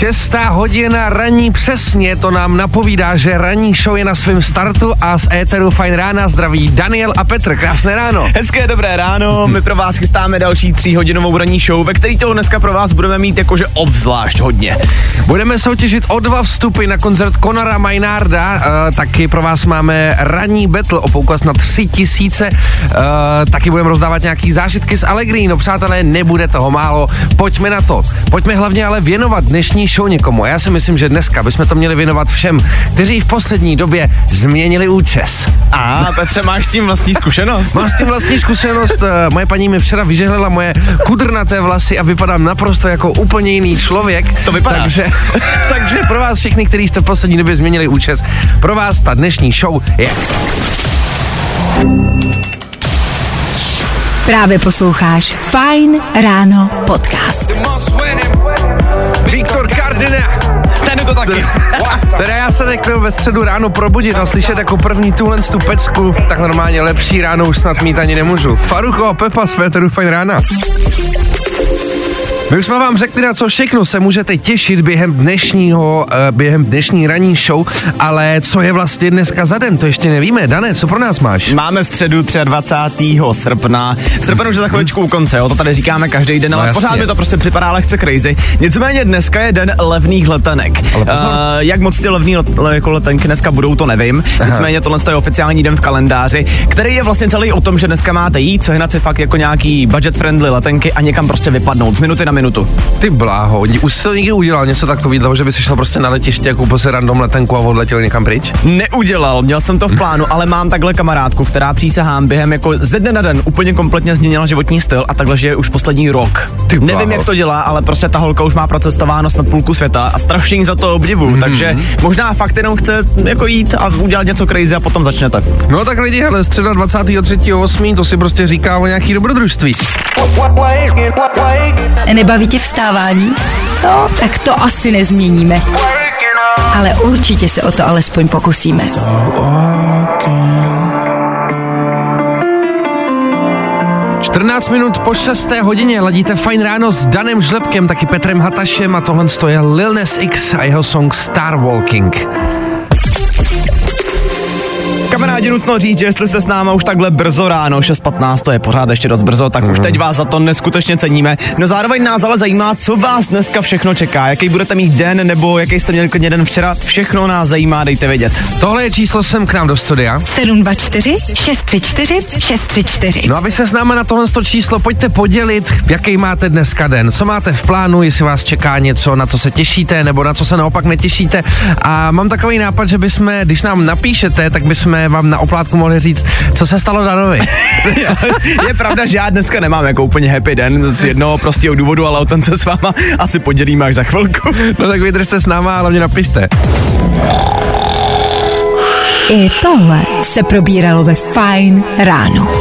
Šestá hodina raní přesně, to nám napovídá, že ranní show je na svém startu a z éteru Fajn rána zdraví Daniel a Petr. Krásné ráno. Hezké dobré ráno, my pro vás chystáme další tříhodinovou ranní show, ve který toho dneska pro vás budeme mít jakože obzvlášť hodně. Budeme soutěžit o dva vstupy na koncert Conora Maynarda, uh, taky pro vás máme ranní battle o poukaz na tři tisíce, uh, taky budeme rozdávat nějaký zážitky z Allegri, no přátelé, nebude toho málo, pojďme na to. Pojďme hlavně ale věnovat dnešní show někomu. A já si myslím, že dneska bychom to měli věnovat všem, kteří v poslední době změnili účes. A Petře, máš s tím vlastní zkušenost? Mám s tím vlastní zkušenost. Eh, Moje paní mi včera vyžehlila moje kudrnaté vlasy a vypadám naprosto jako úplně jiný člověk. To vypadá. Takže, takže pro vás všechny, kteří jste v poslední době změnili účes, pro vás ta dnešní show je. Právě posloucháš Fajn ráno podcast. Viktor Kardina. Ten to taky. Teda já se teď ve středu ráno probudit a slyšet jako první tuhle tu pecku, tak normálně lepší ráno už snad mít ani nemůžu. Faruko a Pepa z Féteru Fajn rána. My už jsme vám řekli, na co všechno se můžete těšit během dnešního, uh, během dnešní ranní show, ale co je vlastně dneska za den, to ještě nevíme. Dane, co pro nás máš? Máme středu 23. srpna. Srpen už je za chviličku u konce, jo, to tady říkáme každý den, No ale jasně. pořád mi to prostě připadá lehce crazy. Nicméně dneska je den levných letenek. Ale pozor. Uh, jak moc ty levný let, le, jako letenky dneska budou, to nevím. Aha. Nicméně tohle je oficiální den v kalendáři, který je vlastně celý o tom, že dneska máte jít, sehnat si fakt jako nějaký budget friendly letenky a někam prostě vypadnout z minuty na minutu. Ty bláho, už jsi to někdy udělal něco takového, že by si šel prostě na letiště, koupil si random letenku a odletěl někam pryč? Neudělal, měl jsem to v plánu, ale mám takhle kamarádku, která přísahám během jako ze dne na den úplně kompletně změnila životní styl a takhle žije už poslední rok. Ty bláho. Nevím, jak to dělá, ale prostě ta holka už má procestováno snad půlku světa a strašně jí za to obdivu, Mhm. mm-hmm. takže možná fakt jenom chce jako jít a udělat něco crazy a potom začnete. No tak lidi, hele, středa 23.8. to si prostě říká o nějaký dobrodružství. Nebaví tě vstávání? No, tak to asi nezměníme. Ale určitě se o to alespoň pokusíme. Čtrnáct 14 minut po 6. hodině ladíte fajn ráno s Danem Žlepkem, taky Petrem Hatašem a tohle je Lil Nas X a jeho song Star Walking. Kamarádi, nutno říct, že jestli se s náma už takhle brzo ráno, 6.15, to je pořád ještě dost brzo, tak už teď vás za to neskutečně ceníme. No zároveň nás ale zajímá, co vás dneska všechno čeká, jaký budete mít den, nebo jaký jste měli klidně den včera, všechno nás zajímá, dejte vědět. Tohle je číslo sem k nám do studia. 724 634 634. No a vy se s náma na tohle to číslo pojďte podělit, jaký máte dneska den, co máte v plánu, jestli vás čeká něco, na co se těšíte, nebo na co se naopak netěšíte. A mám takový nápad, že bychom, když nám napíšete, tak bychom vám na oplátku mohli říct, co se stalo Danovi. je pravda, že já dneska nemám jako úplně happy den z jednoho prostého důvodu, ale o ten se s váma asi podělíme až za chvilku. No tak vydržte s náma a hlavně napište. I tohle se probíralo ve Fine ráno.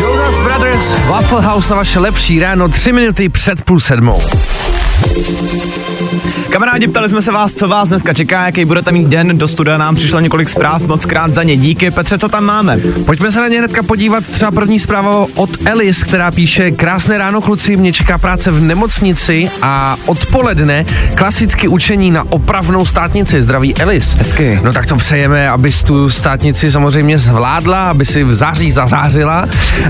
Jonas Brothers, Waffle House na vaše lepší ráno, tři minuty před půl sedmou. Kamarádi, ptali jsme se vás, co vás dneska čeká, jaký budete mít den. Do studia nám přišlo několik zpráv, moc krát za ně díky. Petře, co tam máme? Pojďme se na ně hnedka podívat. Třeba první zpráva od Elis, která píše Krásné ráno, kluci, mě čeká práce v nemocnici a odpoledne klasicky učení na opravnou státnici. Zdraví Elis. Hezky. No tak to přejeme, abys tu státnici samozřejmě zvládla, aby si v září zazářila.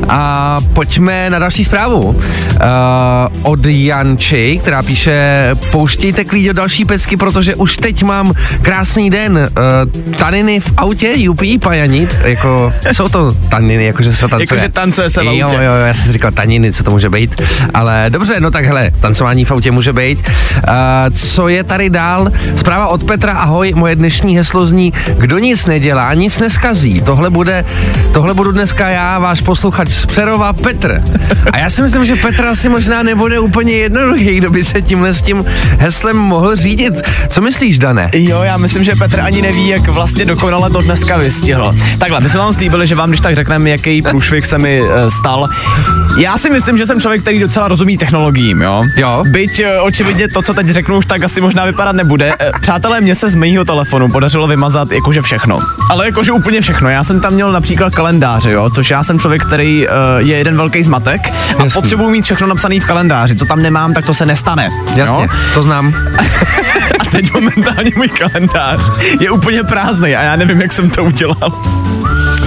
A pojďme na další zprávu. Uh, od Janči, která píše Pouštějte klíď do další pesky, protože už teď mám krásný den. Uh, taniny v autě, jupi, pajani, jako, jsou to taniny, jakože se tancuje. Jakože tancuje se v Jo, autě. jo, já jsem si říkal taniny, co to může být. Ale dobře, no tak hele, tancování v autě může být. Uh, co je tady dál? Zpráva od Petra, ahoj, moje dnešní heslo zní, kdo nic nedělá, nic neskazí. Tohle bude, tohle budu dneska já, váš posluchač z Přerova, Petr. A já si myslím, že Petra si možná nebude úplně jednoduchý, kdo by se tímhle s tím heslem mohl řídit. Co myslíš, Dané? Jo, já myslím, že Petr ani neví, jak vlastně dokonale to dneska vystihl. Takhle, my jsme vám slíbili, že vám když tak řekneme, jaký průšvih se mi uh, stal. Já si myslím, že jsem člověk, který docela rozumí technologiím, jo. Jo. Byť uh, očividně to, co teď řeknu, už tak asi možná vypadat nebude. Uh, přátelé, mě se z mého telefonu podařilo vymazat jakože všechno. Ale jakože úplně všechno. Já jsem tam měl například kalendáře, jo, což já jsem člověk, který uh, je jeden velký zmatek a Jasný. potřebuji mít všechno napsané v kalendáři. Co tam nemám, tak to se nestane. Jasně, Jo? to znám. A teď momentálně můj kalendář je úplně prázdný a já nevím, jak jsem to udělal.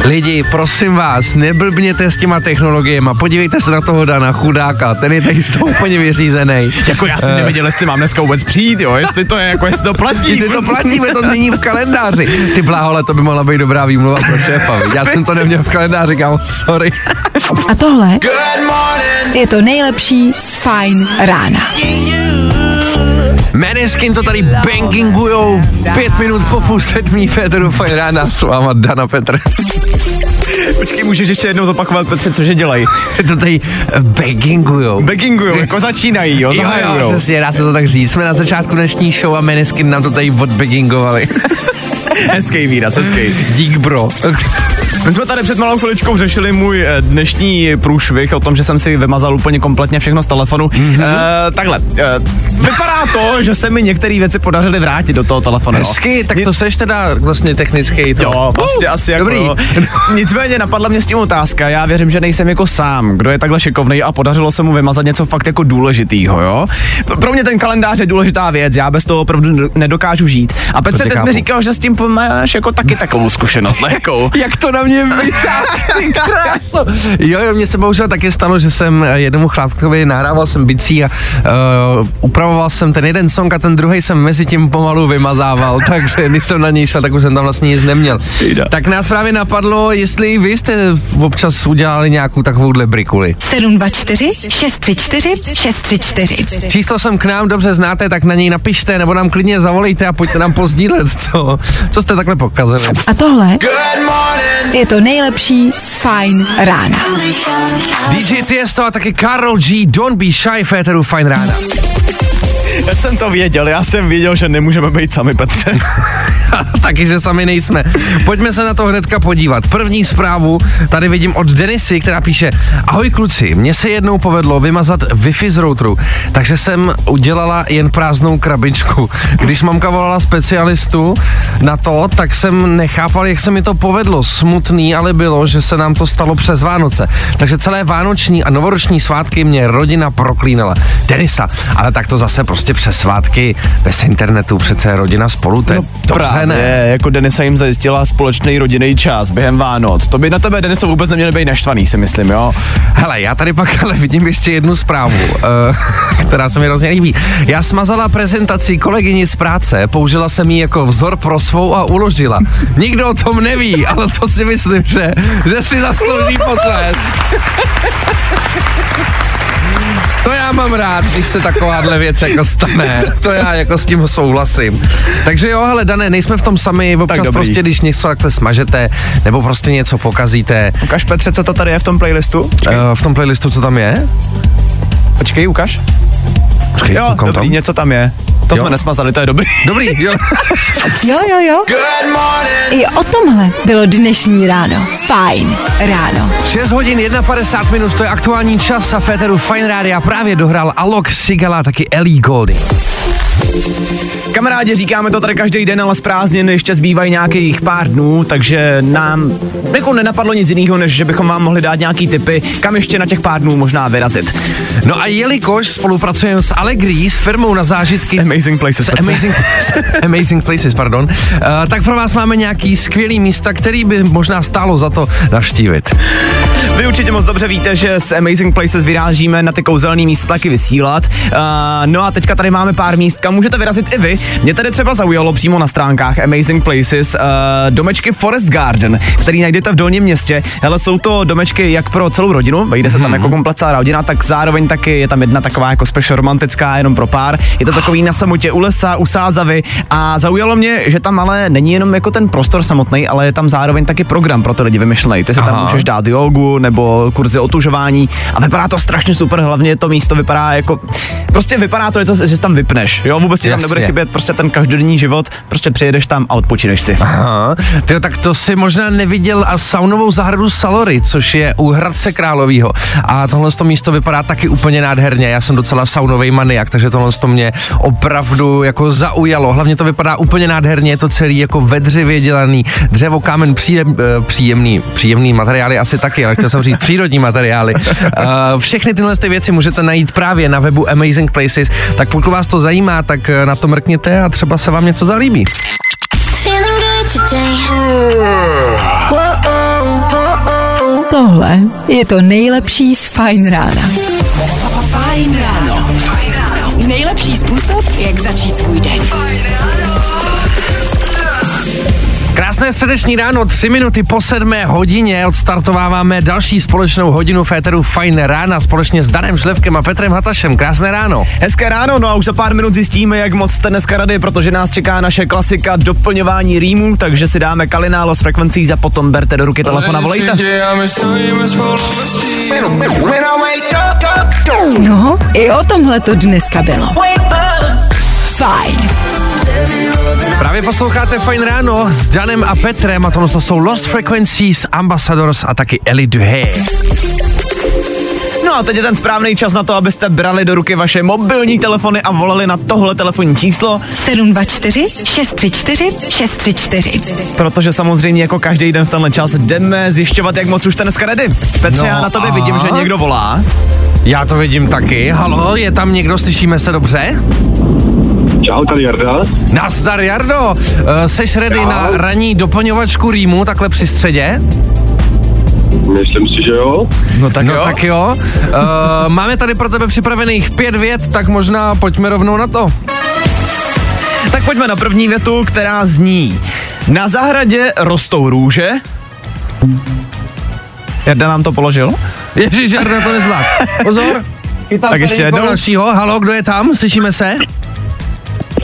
Lidi, prosím vás, neblbněte s těma technologiemi. Podívejte se na toho Dana chudáka, ten je tady z toho úplně vyřízený. Jako já jsem nevěděl, jestli mám dneska vůbec přijít, jo, jestli to je, jako jestli to platí. Jestli to platíme, to není v kalendáři. Ty bláhole, to by mohla být dobrá výmluva pro šéfa. Já jsem to neměl v kalendáři, kámo, sorry. A tohle je to nejlepší z Fine rána. Maneskin to tady bangingujou pět minut po půl sedmí Féteru Fajn rána s váma Dana Petr. Počkej, můžeš ještě jednou zopakovat, Petře, cože dělají? to tady bangingujou. Beggingujou, jako začínají, jo, Jo, jo, zahajujou. přesně, dá se to tak říct. Jsme na začátku dnešní show a Maneskin nám to tady odbegingovali. Hezký výraz, hezký. Dík, bro. My jsme tady před malou chviličkou řešili můj eh, dnešní průšvih o tom, že jsem si vymazal úplně kompletně všechno z telefonu. Mm-hmm. Uh, takhle, uh, vypadá to, že se mi některé věci podařily vrátit do toho telefonu. Hezky, tak to seš teda vlastně technický. To. Jo, vlastně Uh, asi jako Dobrý. jo. Nicméně napadla mě s tím otázka. Já věřím, že nejsem jako sám, kdo je takhle šikovný a podařilo se mu vymazat něco fakt jako důležitýho, jo. Pro- mě ten kalendář je důležitá věc, já bez toho opravdu nedokážu žít. A Petře, ty jsi mi říkal, že s tím máš jako taky takovou zkušenost, ne? Jakou? Jak to na mě vytáh, ty kráso. Jo, jo, mně se bohužel taky stalo, že jsem jednomu chlapkovi nahrával jsem bicí a uh, upravoval jsem ten jeden song a ten druhý jsem mezi tím pomalu vymazával, takže když jsem na něj šel, tak už jsem tam vlastně nic neměl. Jde. Tak nás právě napadlo, jestli vy jste občas udělali nějakou takovouhle brikuli. 724 634 634. Číslo jsem k nám dobře znáte, tak na něj napište nebo nám klidně zavolejte a pojďte nám pozdílet, co, co jste takhle pokazili. A tohle je to nejlepší z Fine rána. DJ Tiesto a taky Karol G, Don't Be Shy, Féteru Fine Rána. Já jsem to věděl, já jsem věděl, že nemůžeme být sami, Petře. Taky, že sami nejsme. Pojďme se na to hnedka podívat. První zprávu tady vidím od Denisy, která píše Ahoj kluci, mně se jednou povedlo vymazat Wi-Fi z routeru, takže jsem udělala jen prázdnou krabičku. Když mamka volala specialistu na to, tak jsem nechápal, jak se mi to povedlo. Smutný ale bylo, že se nám to stalo přes Vánoce. Takže celé vánoční a novoroční svátky mě rodina proklínala. Denisa, ale tak to zase prostě přes svátky bez internetu přece rodina spolu, to je dobře, Právě, ne? jako Denisa jim zajistila společný rodinný čas během Vánoc. To by na tebe, Deniso, vůbec neměli být naštvaný, si myslím, jo? Hele, já tady pak ale vidím ještě jednu zprávu, uh, která se mi hrozně líbí. Já smazala prezentaci kolegyni z práce, použila jsem ji jako vzor pro svou a uložila. Nikdo o tom neví, ale to si myslím, že, že si zaslouží potlesk. To já mám rád, když se takováhle věc jako stane. To já jako s tím souhlasím. Takže jo, hele, Dané, nejsme v tom sami, občas prostě, když něco takhle smažete, nebo prostě něco pokazíte, Ukaž Petře, co to tady je v tom playlistu. uh, v tom playlistu, co tam je? Počkej, ukaž. Počkej, Jo, dobrý, tam. něco tam je. To Jo. jsme nesmazali, to je dobrý. Dobrý, jo. Jo, jo, jo. I o tomhle bylo dnešní ráno. Fajn ráno. 6 hodin 51 minut, to je aktuální čas a Féteru Fine Rádia právě dohrál Alok Sigala, taky Ellie Golding. Kamarádi, říkáme to tady každý den, ale z prázdnin ještě zbývají nějakých pár dnů, takže nám jako nenapadlo nic jiného, než že bychom vám mohli dát nějaký tipy, kam ještě na těch pár dnů možná vyrazit. No a jelikož spolupracujeme s Allegri, s firmou na zážitky Amazing Places. s amazing, s amazing Places, pardon, uh, tak pro vás máme nějaký skvělý místa, který by možná stálo za to navštívit. Vy určitě moc dobře víte, že s Amazing Places vyrážíme na ty kouzelný místa taky vysílat. Uh, no a teďka tady máme pár míst, kam můžete vyrazit i vy. Mě tady třeba zaujalo přímo na stránkách Amazing Places uh, domečky Forest Garden, který najdete v Dolním městě. Ale jsou to domečky jak pro celou rodinu, vejde se tam jako komplet celá rodina, tak zároveň taky je tam jedna taková jako special romantická, jenom pro pár. Je to takový na samotě u lesa, u sázavy a zaujalo mě, že tam ale není jenom jako ten prostor samotný, ale je tam zároveň taky program pro ty lidi vymyšlený. Ty si tam můžeš dát jogu, nebo kurzy otužování a vypadá to strašně super, hlavně to místo vypadá jako, prostě vypadá to, že, to, že tam vypneš, jo, vůbec ti tam nebude chybět prostě ten každodenní život, prostě přijedeš tam a odpočineš si. Aha, tyjo, tak to si možná neviděl a saunovou zahradu Salory, což je u Hradce Královýho. A tohle to místo vypadá taky úplně nádherně. Já jsem docela saunový maniak, takže tohle to mě opravdu jako zaujalo. Hlavně to vypadá úplně nádherně, je to celý jako vedřivě dělaný, dřevo, kámen, příjem, eh, příjemný, příjemný materiály asi taky, ale chtěl jsem říct přírodní materiály. Uh, všechny tyhle ty věci můžete najít právě na webu Amazing Places, tak pokud vás to zajímá, tak eh, na to mrkněte a třeba se vám něco zalíbí. Tohle je to nejlepší z Fine Rána. Fajn ráno. Nejlepší způsob, jak začít svůj den. Krásné středeční ráno, tři minuty po sedmé hodině odstartováváme další společnou hodinu Féteru Fajn rána společně s Danem Žlevkem a Petrem Hatašem. Krásné ráno. Hezké ráno, no a už za pár minut zjistíme, jak moc jste dneska rady, protože nás čeká naše klasika doplňování rýmů, takže si dáme kalinálo s frekvencí za potom berte do ruky telefon a volejte. No, i o tomhle to dneska bylo. Fajn. Právě posloucháte Fajn ráno s Danem a Petrem a tohle to jsou Lost Frequencies, Ambassadors a taky Ellie Duhé. No a teď je ten správný čas na to, abyste brali do ruky vaše mobilní telefony a volali na tohle telefonní číslo, 724 634 634. protože samozřejmě jako každý den v tenhle čas jdeme zjišťovat, jak moc už jste dneska ready. Petře, No já na tobě a? vidím, že někdo volá. Já to vidím taky. Halo, je tam někdo, slyšíme se dobře? Čau, tady Jarda. Nazdar, Jardo. Uh, seš ready Čau. na ranní doplňovačku rýmu, takhle při středě? Myslím si, že jo. No tak no jo. tak jo. Uh, máme tady pro tebe připravených pět vět, tak možná pojďme rovnou na to. Tak pojďme na první větu, která zní. Na zahradě rostou růže. Jarda nám to položil. Ježíš, Jarda to nezvlád. Pozor. Chytám Tak ještě jednou. dalšího. Halo, kdo je tam? Slyšíme se?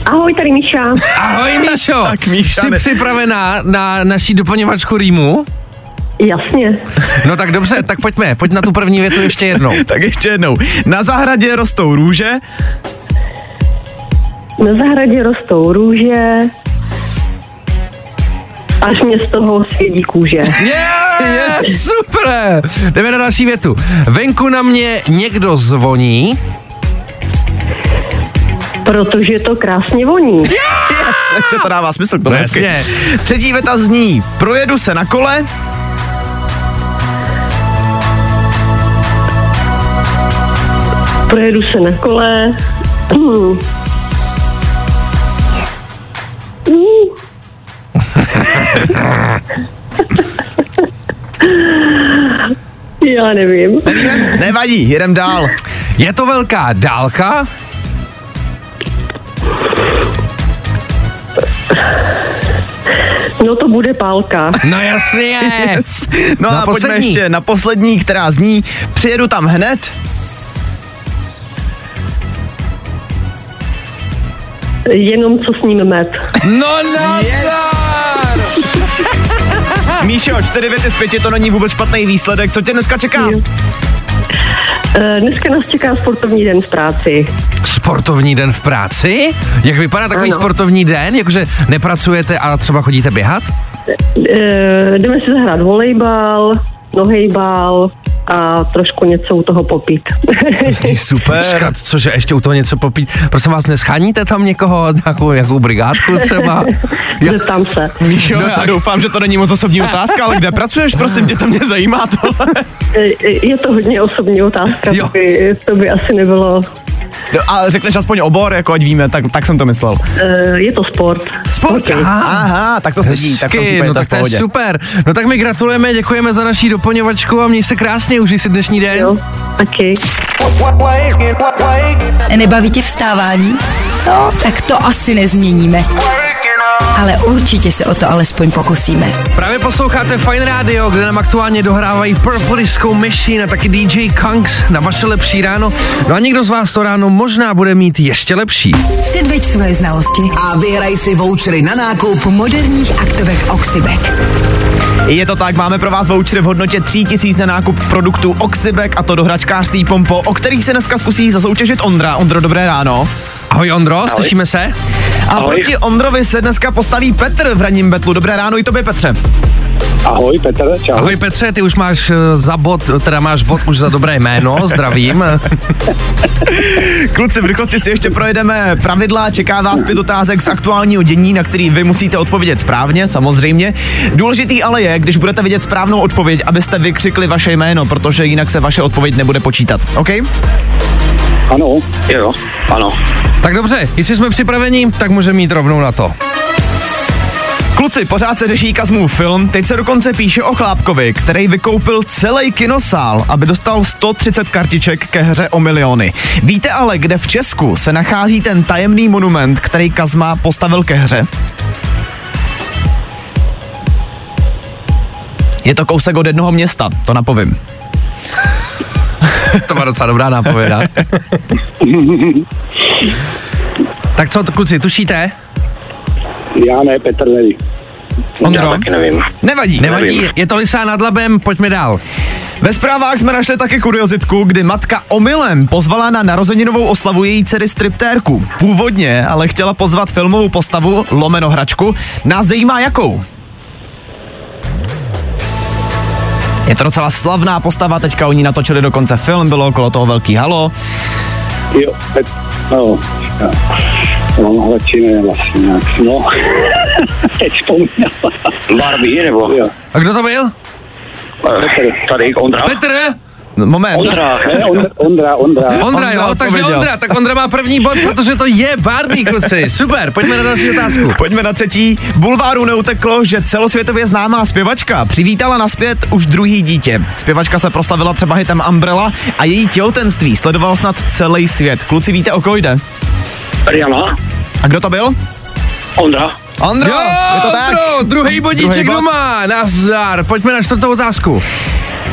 Ahoj, tady Míša. Ahoj, Míšo. Tak, Míša, Jsi ne- připravená na naší doplňovačku rýmu? Jasně. No tak dobře, tak pojďme. Pojď na tu první větu ještě jednou. Tak ještě jednou. Na zahradě rostou růže. Na zahradě rostou růže, až mě z toho svědí kůže. Yeah, yes. super. Jdeme na další větu. Venku na mě někdo zvoní. Protože to krásně voní. Takže to dává smysl, to hezky. jasně. Třetí věta zní. Projedu se na kole. Projedu se na kole. Hmm. Já nevím. Nevadí, jedem dál. Je to velká dálka? No to bude pálka. No jasně. No Na a pojďme poslední. ještě na poslední, která zní. Přijedu tam hned. Jenom co s ním met. No nazdar. Míšo, čtyři věty z pěti, to není vůbec špatný výsledek. Co tě dneska čeká? Jo. Eh, Dneska nás čeká sportovní den v práci. Sportovní den v práci? Jak vypadá takový Ano. sportovní den? Jakože nepracujete a třeba chodíte běhat? Eh, Jdeme si zahrát volejbal, nohejbal a trošku něco u toho popít. super. Počkat, cože ještě u toho něco popít? Prosím vás, nescháníte tam někoho, nějakou, nějakou brigádku třeba? Já, Zeptám se. Míšo, No já tak- doufám, že to není moc osobní otázka, ale kde pracuješ, prosím tě, to mě zajímá tohle. Je to hodně osobní otázka, Jo. to by, to by asi nebylo. No, a řekneš aspoň obor, jako ať víme, tak, tak jsem to myslel. Eh, Je to sport. Sport, aha, aha, tak to sedí, tak no to je tak to je super. No tak my gratulujeme, děkujeme za naší doplňovačku a měj se krásně, užij si dnešní den. Jo, taky. Nebaví tě vstávání? No, tak to asi nezměníme. Ale určitě se o to alespoň pokusíme. Právě posloucháte Fine Radio, kde nám aktuálně dohrávají Purple Disco Machine a taky DJ Kunks na vaše lepší ráno. No a někdo z vás to ráno možná bude mít ještě lepší. Předveď svoje znalosti A vyhraj si vouchery na nákup moderních aktovek Oxybek. Je to tak, máme pro vás vouchery v hodnotě 3000 na nákup produktů Oxybek a to do hračkářství Pompo, o kterých se dneska zkusí zasoutěžit Ondra. Ondro, dobré ráno. Ahoj Ondro, slyšíme se? A proti Ondrovi se dneska postaví Petr v ranním betlu. Dobré ráno i tobě, Petře. Ahoj, Petr, čau. Ahoj Petře, ty už máš eh, za bod, teda máš bod už za dobré jméno, zdravím. Kluci, v rychlosti si ještě projedeme pravidla, čeká vás pět otázek z aktuálního dění, na který vy musíte odpovědět správně, samozřejmě. Důležitý ale je, když budete vidět správnou odpověď, abyste vykřikli vaše jméno, protože jinak se vaše odpověď nebude počítat. OK? Ano, jo, ano. Tak dobře, jestli jsme připraveni, tak můžeme jít rovnou na to. Kluci, pořád se řeší Kazmův film, teď se dokonce píše o Chlápkovi, který vykoupil celý kinosál, aby dostal 130 kartiček ke hře o miliony. Víte ale, kde v Česku se nachází ten tajemný monument, který Kazma postavil ke hře? Je to kousek od jednoho města, to napovím. To má docela dobrá nápověda. tak co, kluci, tušíte? Já ne, Petr neví. Ondro? Já taky nevím. Nevadí. Nevadí, je to Lisá nad Labem, pojďme dál. Ve zprávách jsme našli taky kuriozitku, kdy matka omylem pozvala na narozeninovou oslavu její dcery striptérku. Původně ale chtěla pozvat filmovou postavu, lomeno hračku, nás zajímá jakou. Je to docela slavná postava, teďka oni natočili dokonce film, bylo okolo toho velký halo. Jo, Pet, no, já. No, radši ne vlastně nějak, no. Teď vzpomínám. Barbie, nebo? Jo. A kdo to byl? Petr, tady Ondra. Petr? No, Moment. Ondra, ne, Ondra, Ondra, Ondra. Ondra, Ondra jo, takže. Ondra, tak Ondra má první bod, protože to je Barbie, kluci. Super, pojďme na další otázku. Pojďme na třetí. Bulváru neuteklo, že celosvětově známá zpěvačka přivítala naspět už druhý dítě. Zpěvačka se proslavila třeba hitem Umbrella a její těhotenství sledoval snad celý svět. Kluci víte, o koho jde? Rihanna, A kdo to byl? Ondra. Ondro, Jo, je to tak? Ondro, druhý bodíček Druhý bod. doma, nazdar. Pojďme na čtvrtou otázku.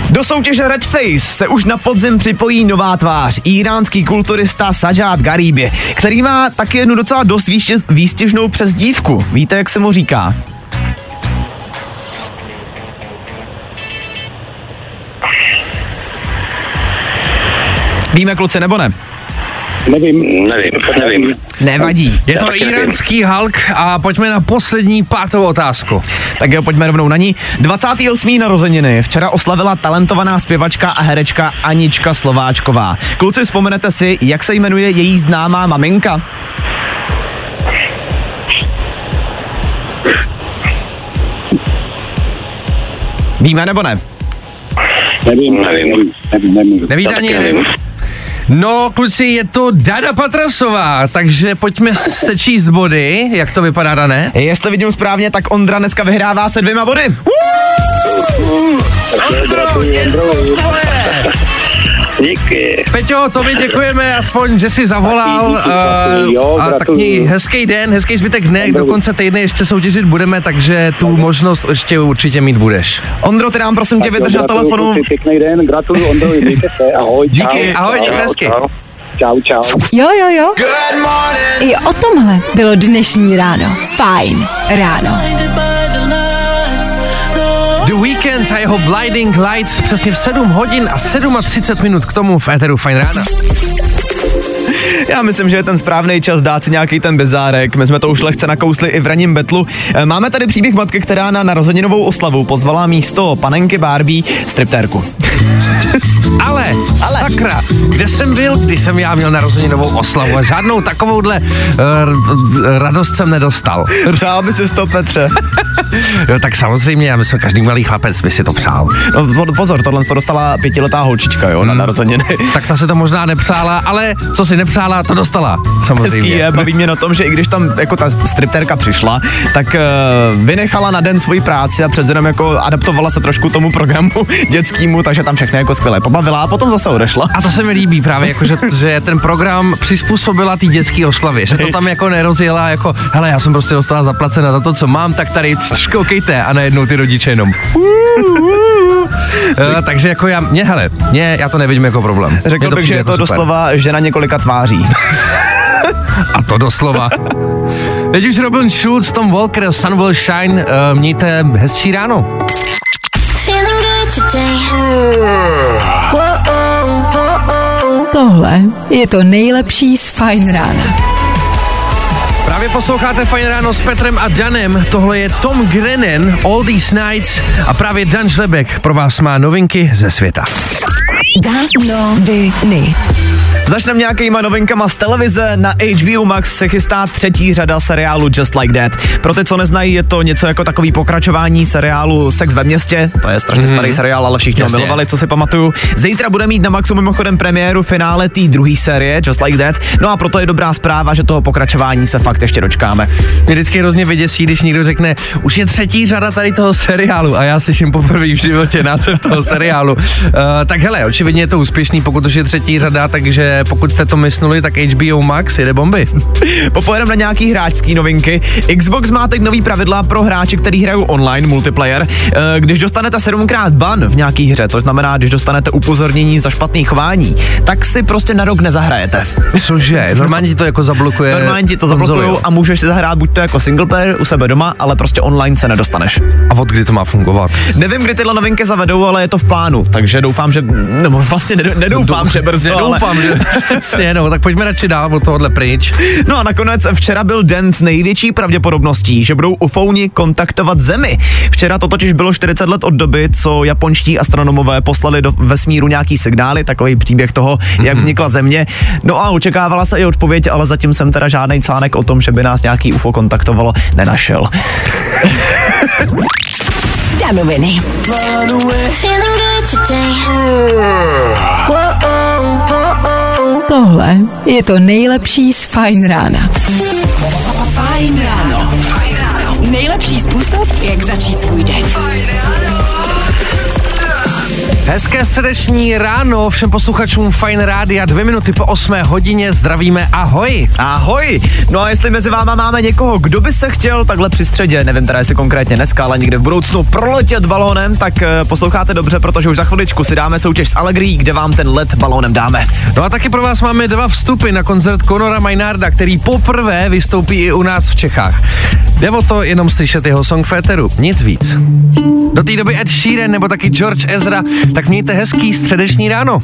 Do soutěže Red Face se už na podzim připojí nová tvář, iránský kulturista Sajad Garibi, který má taky jednu docela dost výstěž, výstěžnou přezdívku. Víte, jak se mu říká? Víme, kluci, nebo ne? Nevím, nevím, nevím. Nevadí. Je to nevím. iránský Hulk a pojďme na poslední pátou otázku. Tak jo, pojďme rovnou na ní. 28. narozeniny včera oslavila talentovaná zpěvačka a herečka Anička Slováčková. Kluci, vzpomenete si, jak se jmenuje její známá maminka? Víme nebo ne? Nevím, nevím, nevím, nevím. Nevíte ani jeden? No, kluci, je to Dada Patrasová, takže pojďme sečíst body, jak to vypadá, Dané? Jestli vidím správně, tak Ondra dneska vyhrává se dvěma body. Díky. Peťo, tobě děkujeme, aspoň, že jsi zavolal Taky díky, uh, jo, a tak měj hezký den, hezký zbytek dne, do konce týdne ještě soutěžit budeme, takže tu možnost ještě určitě mít budeš. Ondro, ty nám prosím tě vydrž na telefonu. Pěkný den, gratuluju Ondrovi, mějte se, ahoj, čau. Díky, ahoj, Čau, hezky. čau. Čau, čau. Jo, jo, jo. I o tomhle bylo dnešní ráno. Fajn ráno. The Weekend a jeho Blinding Lights přesně v 7 hodin a 37 minut k tomu v Eteru Fine Rána. Já myslím, že je ten správný čas dát si nějaký ten bezárek. My jsme to už lehce nakousli i v raním betlu. E, Máme tady příběh matky, která na narozeninovou oslavu pozvala místo panenky Barbie striptérku. Ale, Ale, sakra, kde jsem byl, když jsem já měl narozeninovou oslavu a žádnou takovouhle uh, radost jsem nedostal. Přál by si to, Petře. Jo, tak samozřejmě, já myslím, každý malý chlapec by si to přál. No, po- pozor, tohle to dostala pětiletá holčička, jo, na narozeniny. Tak ta se to možná nepřála, ale co si nepřála, to dostala, samozřejmě. Hezký je, baví mě na tom, že i když tam jako ta striptérka přišla, tak uh, vynechala na den svoji práci a přece jenom jako adaptovala se trošku tomu programu dětskému, takže tam všechno jako skvěle zabavila a potom zase odešla. A to se mi líbí právě, jako, že, že ten program přizpůsobila té dětské oslavě, že to tam jako nerozjela, jako, hele, já jsem prostě dostala zaplacena za to, co mám, tak tady koukejte a najednou ty rodiče jenom. Uh, takže jako já, mě, hele, mě, já to nevidím jako problém. Řekl bych, že je jako to super. doslova žena několika tváří. A to doslova. Teď už Robin Schulz, Tom Walker, Sun Will Shine, uh, mějte hezčí ráno. Today. Tohle je to nejlepší z Fajn rána. Právě posloucháte Fajn ráno s Petrem a Danem. Tohle je Tom Grennan, All These Nights a právě Dan Žlebek pro vás má novinky ze světa. Danoviny. Začneme nějakýma novinkama z televize. Na HBO Max se chystá třetí řada seriálu Just Like That. Pro ty, co neznají, je to něco jako takový pokračování seriálu Sex ve městě. To je strašně mm. starý seriál, ale všichni ho Jasně. milovali, co si pamatuju. Zítra bude mít na Maxu mimochodem premiéru finále té druhé série Just Like That. No a proto je dobrá zpráva, že toho pokračování se fakt ještě dočkáme. Mě vždycky hrozně vyděsí, když někdo řekne, už je třetí řada tady toho seriálu a já slyším poprvé v životě název toho seriálu. Uh, tak hele, očividně je to úspěšný, pokud už je třetí řada, takže pokud jste to mysnuli, tak HBO Max jede bomby. Popojedeme na nějaký hráčský novinky. Xbox má teď nový pravidla pro hráče, kteří hrajou online multiplayer. Eh, Když dostanete sedmkrát ban v nějaký hře, to znamená, když dostanete upozornění za špatný chování, tak si prostě na rok nezahrajete. Cože? Normálně ti to jako zablokuje Normálně ti to jo? a můžeš si zahrát buď to jako single player u sebe doma, ale prostě online se nedostaneš. A od kdy to má fungovat? Nevím, kdy tyhle novinky zavedou, ale je to v plánu, takže doufám, že, nebo vlastně nedo- nedoufám, že ale... Nedoufám, že... Přesně, no, tak pojďme radši dál od tohohle pryč. No a nakonec včera byl den s největší pravděpodobností, že budou ufouni kontaktovat Zemi. Včera to totiž bylo 40 let od doby, co japonští astronomové poslali do vesmíru nějaký signály, takový příběh toho, jak vznikla Země. No a očekávala se i odpověď, ale zatím jsem teda žádný článek o tom, že by nás nějaký UFO kontaktovalo, nenašel. Danoviny. Feeling good today. Whoa, Tohle je to nejlepší z Fajn rána. Fajn ráno. Nejlepší způsob, jak začít svůj den. Hezké středeční ráno všem posluchačům Fine Rádia, dvě minuty po 8 hodině, zdravíme, ahoj. Ahoj! No a jestli mezi váma máme někoho, kdo by se chtěl takhle při středě, nevím teda jestli konkrétně dneska, ale někde v budoucnu proletět balónem, tak eh, posloucháte dobře, protože už za chviličku si dáme soutěž s Allegri, kde vám ten let balónem dáme. No a taky pro vás máme dva vstupy na koncert Conora Maynarda, který poprvé vystoupí i u nás v Čechách. Jde o to jenom slyšet jeho song Féteru, nic víc. Do té doby Ed Sheeran nebo taky George Ezra, tak mějte hezký středeční ráno.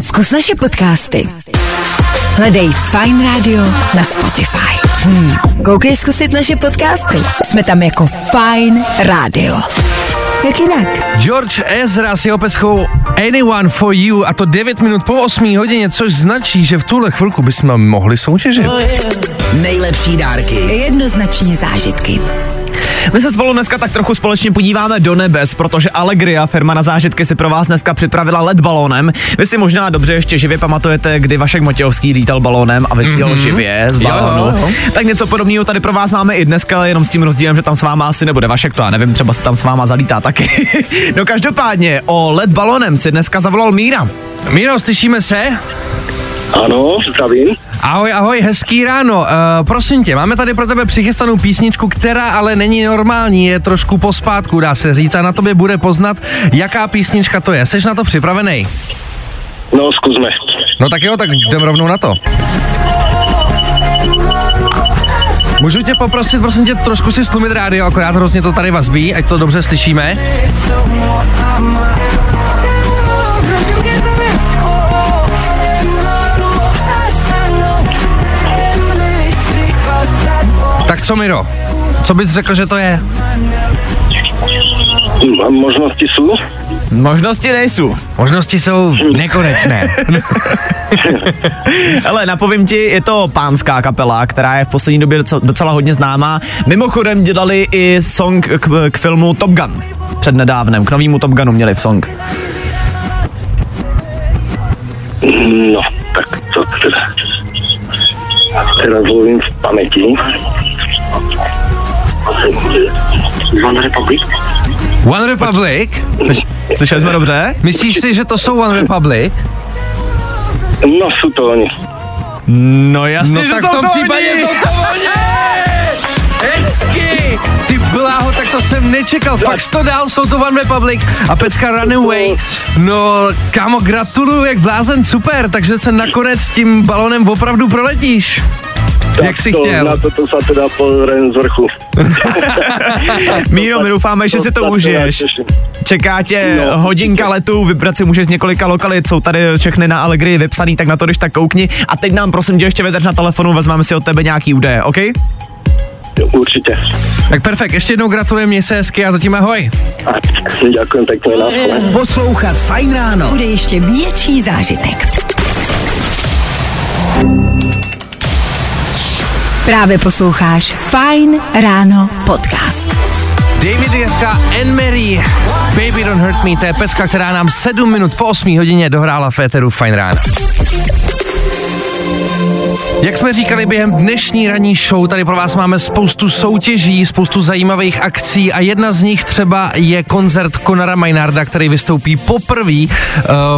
Zkus naše podcasty. Hledej Fine Radio na Spotify. Hmm. Koukej zkusit naše podcasty. Jsme tam jako Fine Radio. Jak jinak? George Ezra s jeho peskou Anyone for You a to 9 minut po 8 hodině, což značí, že v tuhle chvilku bychom mohli soutěžit. Nejlepší dárky. Jednoznačně zážitky. My se spolu dneska tak trochu společně podíváme do nebes, protože Allegria, firma na zážitky, si pro vás dneska připravila let balónem. Vy si možná dobře ještě živě pamatujete, kdy Vašek Matějovský lítal balónem a vysílal mm-hmm. živě z Jo, balónu. jo, jo. Tak něco podobného tady pro vás máme i dneska, jenom s tím rozdílem, že tam s váma asi nebude Vašek, to já nevím, třeba se tam s váma zalítá taky. no každopádně o let balónem si dneska zavolal Míra. Míro, slyšíme se? Ano, zdravím. Ahoj, ahoj, hezký ráno. Uh, prosím tě, máme tady pro tebe přichystanou písničku, která ale není normální, je trošku pospátku, dá se říct, a na tobě bude poznat, jaká písnička to je. Seš na to připravený? No, zkusme. No tak jo, tak jdem rovnou na to. Můžu tě poprosit, prosím tě, trošku si stlumit rádio, akorát hrozně to tady vazbí, ať to dobře slyšíme. Tak co, Miro? Co bys řekl, že to je? Možnosti jsou? Možnosti nejsou. Možnosti jsou nekonečné. Ale napovím ti, je to pánská kapela, která je v poslední době docela, docela hodně známá. Mimochodem dělali i song k, k filmu Top Gun. Před nedávnem, k novému Top Gunu měli v song. No, tak to teda... Teraz zvolím v paměti. One Republic? One Republic? Slyšeli jsme dobře? Myslíš si, že to jsou One Republic? No, jsou to oni. No jasně, No že tak jsou v tom to případě oni. jsou to oni! Hezky! Ty bláho, tak to jsem nečekal. Fakt jsi to dál, jsou to One Republic a pecka Runaway. No, kámo, gratuluju, jak blázen, super, takže se nakonec tím balonem opravdu proletíš. Jak jsi to, chtěl? Na to, to se teda pozriem z vrchu. Míro, my doufáme, že si to užiješ. Čeká tě No. hodinka letu, vybrat si můžeš z několika lokalit, jsou tady všechny na Allegri vypsaný, tak na to když tak koukni. A teď nám prosím tě ještě vydrž na telefonu, vezmeme si od tebe nějaký údaje, OK? Určitě. Tak perfekt, ještě jednou gratulujem, měj se hezky a zatím ahoj. Pekne, na Poslouchat Fajn ráno. Bude ještě větší zážitek. Právě posloucháš Fine Ráno podcast. David Guetta, Anne Marie, Baby Don't Hurt Me, to je pecka, která nám 7 minut po 8 hodině dohrála v éteru Fine Rána. Jak jsme říkali během dnešní ranní show, tady pro vás máme spoustu soutěží, spoustu zajímavých akcí a jedna z nich třeba je koncert Conora Maynarda, který vystoupí poprvé uh,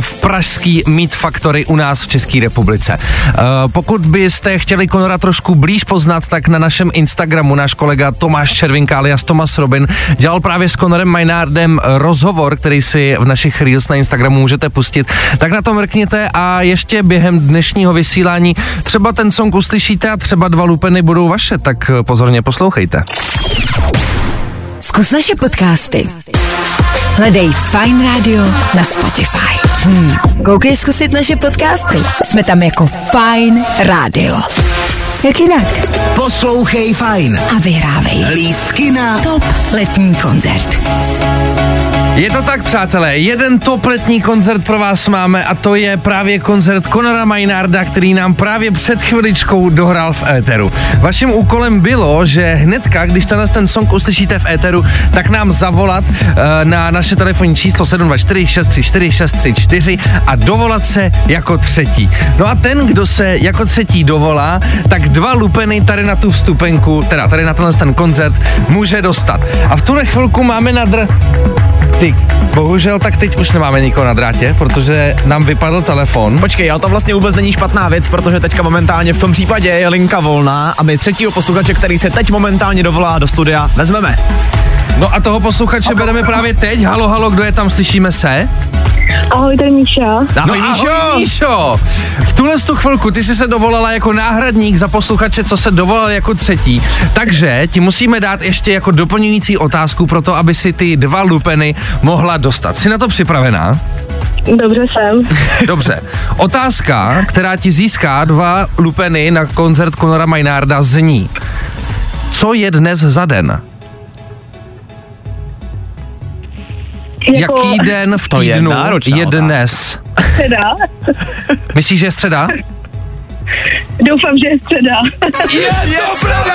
v pražský Meet Factory u nás v České republice. Uh, pokud byste chtěli Conora trošku blíž poznat, tak na našem Instagramu náš kolega Tomáš Červinka alias Tomas Robin dělal právě s Conorem Maynardem rozhovor, který si v našich Reels na Instagramu můžete pustit. Tak na to mrkněte a ještě během dnešního vysílání třeba ten song uslyšíte a třeba dva lupeny budou vaše, tak eh, pozorně poslouchejte. Zkus naše podcasty. Hledej Fine Radio na Spotify. Hmm. Koukej zkusit naše podcasty. Jsme tam jako Fine Radio. Jak jinak? Poslouchej Fajn. A vyhrávej Lístky na top letní koncert. Je to tak, přátelé, jeden top letní koncert pro vás máme a to je právě koncert Conora Maynarda, který nám právě před chviličkou dohrál v éteru. Vaším úkolem bylo, že hnedka, když tenhle ten song uslyšíte v éteru, tak nám zavolat uh, na naše telefonní číslo 724 634 634 a dovolat se jako třetí. No a ten, kdo se jako třetí dovolá, tak dva lupeny tady na tu vstupenku, teda tady na tenhle ten koncert, může dostat. A v tuhle chvilku máme na dr... Ty, bohužel tak teď už nemáme nikoho na drátě, protože nám vypadl telefon. Počkej, ale to vlastně vůbec není špatná věc, protože teďka momentálně v tom případě je linka volná a my třetího posluchače, který se teď momentálně dovolá do studia, vezmeme. No a toho posluchače bereme právě teď. Halo, halo, kdo je tam, slyšíme se? Ahoj, tady Míša. Ahoj, no Míšo! ahoj, Míšo! V tuhle tu chvilku ty jsi se dovolala jako náhradník za posluchače, co se dovolal jako třetí. Takže ti musíme dát ještě jako doplňující otázku pro to, aby si ty dva lupeny mohla dostat. Jsi na to připravená? Dobře jsem. Dobře. Otázka, která ti získá dva lupeny na koncert Conora Maynarda zní. Co je dnes za den? Jako Jaký den v To je týdnu náročná je otázka. dnes? středa. Myslíš, že je středa? Doufám, že je středa. Je to pravda!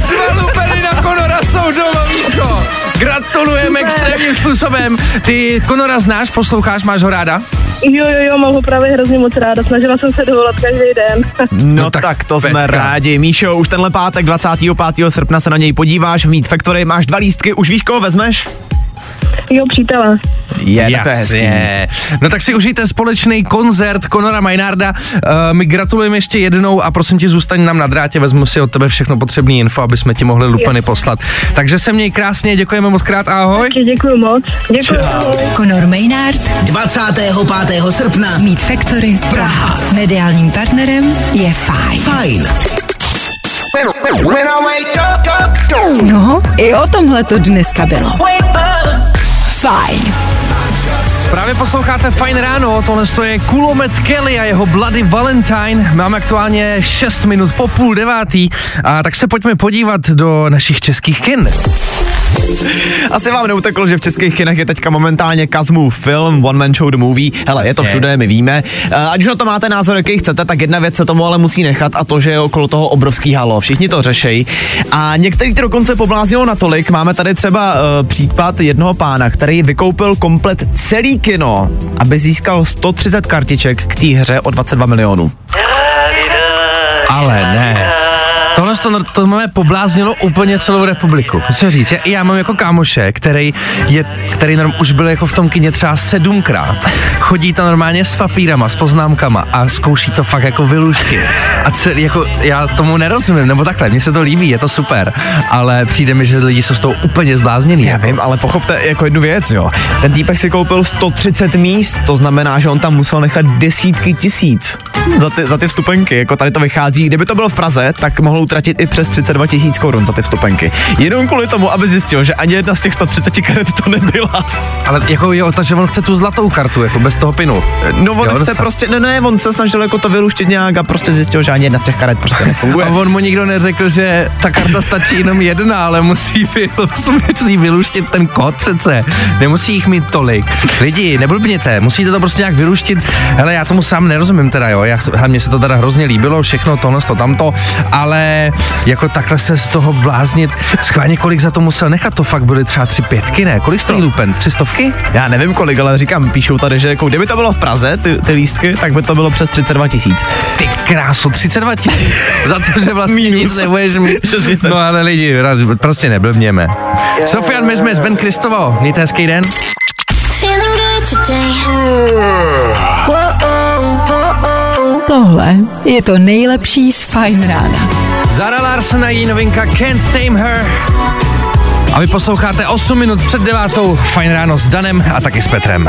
Dva lupeny na Konora jsou doma, Míšo! Gratulujeme extrémním způsobem. Ty Konora znáš, posloucháš, máš ho ráda? Jo, jo, jo, mám ho právě hrozně moc ráda. Snažila jsem se dovolat každý den. No, No tak tak, to jsme pecka. rádi. Míšo, už tenhle pátek 25. srpna se na něj podíváš v Meet Factory, máš dva lístky, už víš, koho vezmeš? Jo, přítele. Je, tak to je hezký. Jasně. No tak si užijte společný koncert Conora Maynarda. Uh, my gratulujeme ještě jednou a prosím tě, zůstaň nám na drátě, vezmu si od tebe všechno potřebné info, aby jsme ti mohli lupeny poslat. Takže se měj krásně, děkujeme moc krát, ahoj. Taky děkuji moc. Děkuji. Conor Maynard, 25. srpna. Meet Factory, Praha. Mediálním partnerem je Fine. Fajn. No, i o tomhle to dneska bylo. Fajn. Právě posloucháte Fine ráno, tohle je Kulomet Kelly a jeho Bloody Valentine. Máme aktuálně 6 minut po půl devátý a tak se pojďme podívat do našich českých kin. Asi vám neuteklo, že v českých kinech je teďka momentálně Kazmův film One Man Show the Movie. Hele, je to všude, my víme. Eh, Ať už na to máte názor, jaký chcete, tak jedna věc se tomu ale musí nechat a to, že je okolo toho obrovský halo. Všichni to řešejí. A některý to dokonce pobláznilo natolik. Máme tady třeba uh, případ jednoho pána, který vykoupil komplet celý kino, aby získal 130 kartiček k té hře o 22 milionů. Ale ne. Tohle to, to máme pobláznilo úplně celou republiku. Co říct, já, já mám jako kámoše, který, je, který norm, už byl jako v tom kině třeba sedmkrát. Chodí tam normálně s papírama, s poznámkama a zkouší to fakt jako vyluštit. A celý, jako, já tomu nerozumím, nebo takhle, mně se to líbí, je to super, ale přijde mi, že lidi jsou z toho úplně zblázněný. Já jako. vím, ale pochopte jako jednu věc, jo. Ten týpek si koupil 130 míst, to znamená, že on tam musel nechat desítky tisíc za ty, za ty vstupenky. Jako tady to vychází, kdyby to bylo v Praze, tak mohl utratit i přes 32 tisíc korun za ty vstupenky. Jenom kvůli tomu, aby zjistil, že ani jedna z těch 130 karet to nebyla. Ale jako jo, takže on chce tu zlatou kartu, jako bez toho pinu. No on Jo, chce dostat. prostě, ne, ne, on se snažil jako to vyluštit nějak a prostě zjistil, že ani jedna z těch karet prostě nefunguje. A on mu nikdo neřekl, že ta karta stačí jenom jedna, ale musí, musí vyluštit ten kód přece. Nemusí jich mít tolik. Lidi, neblbněte, musíte to prostě nějak vyluštit. Hele, já tomu sám nerozumím teda, jo. Já, mně se to teda hrozně líbilo, všechno tohle, to tamto, ale jako takhle se z toho bláznit. Schválně kolik za to musel nechat, to fakt byly třeba tři pětky, ne? Kolik stojí lupen? Tři stovky? Já nevím kolik, ale říkám, píšou tady, že jako kdyby to bylo v Praze, ty, ty lístky, tak by to bylo přes 32 tisíc. Ty krásu, 32 tisíc. za to, že vlastně Minus. nic nebudeš mít. No ale lidi, raz- prostě neblbněme. Sofian Mezmez, Ben Kristovo, mějte hezký den. Tohle je to nejlepší z Fajn rána. Zara Larsen a její novinka Can't Tame Her. A vy posloucháte 8 minut před devátou Fajn ráno s Danem a taky s Petrem.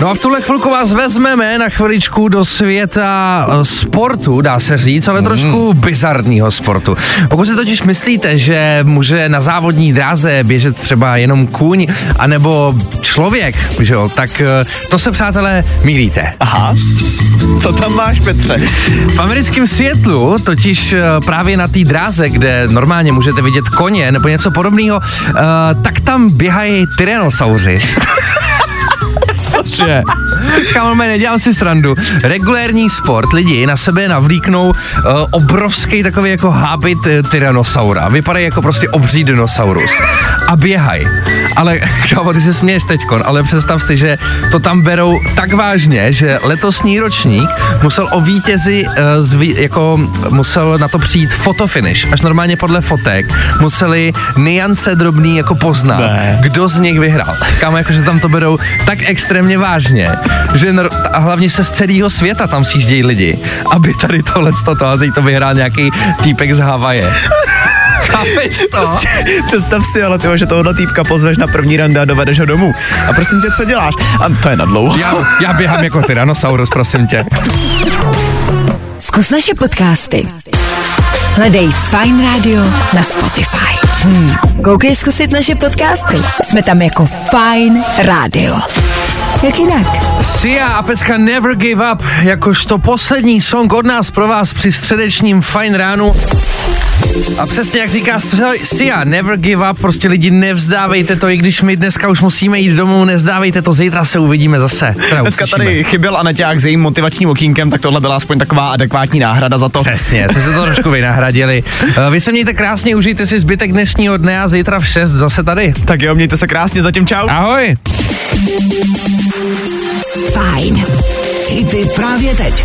No a v tuhle chvilku vás vezmeme na chviličku do světa eh, sportu, dá se říct, ale trošku bizarního sportu. Pokud si totiž myslíte, že může na závodní dráze běžet třeba jenom kůň, anebo člověk, že jo, tak eh, to se, přátelé, mílíte. Aha. Co tam máš, Petře? V americkém Seattlu, totiž eh, právě na té dráze, kde normálně můžete vidět koně nebo něco podobného, tak tam běhají tyrannosauři. Cože? Kámo, nedělám si srandu. Regulérní sport lidi na sebe navlíknou uh, obrovský takový jako habit uh, tyrannosaura. Vypadají jako prostě obří dinosaurus. A běhají. Ale, kámo, ty se směješ teďkon, ale představ si, že to tam berou tak vážně, že letosní ročník musel o vítězi uh, zví, jako musel na to přijít fotofinish. Až normálně podle fotek museli niance drobný jako poznat, Ne. kdo z nich vyhrál. Kámo, jakože tam to berou tak extrémně vážně, že nor- a hlavně se z celého světa tam sjíždějí lidi, aby tady tohle to a teď to vyhrál nějaký týpek z Havaje. Chápeš to? Prostě, představ si, ale tyho, že tohohle týpka pozveš na první rande a dovedeš ho domů. A prosím tě, co děláš? A to je na dlouho. Já, já běhám jako Tyrannosaurus, prosím tě. Zkus naše podcasty. Hledej Fine Radio na Spotify. Hmm. Koukej zkusit naše podcasty. Jsme tam jako Fine Radio. Jak jinak? Sia a peska Never Give Up, jakožto poslední song od nás pro vás při středečním fajn ránu. A přesně jak říká Sia, never give up, prostě lidi nevzdávejte to, i když my dneska už musíme jít domů, nevzdávejte to, zítra se uvidíme zase. Teda Dneska uslyšíme. tady chyběl Aneťák s jejím motivačním okýnkem, tak tohle byla aspoň taková adekvátní náhrada za to. Přesně, jsme se to trošku vynahradili. Eh, Vy se mějte krásně, užijte si zbytek dnešního dne a zítra v 6 zase tady. Tak jo, mějte se krásně, zatím čau. Ahoj! Fajn. Hity právě teď.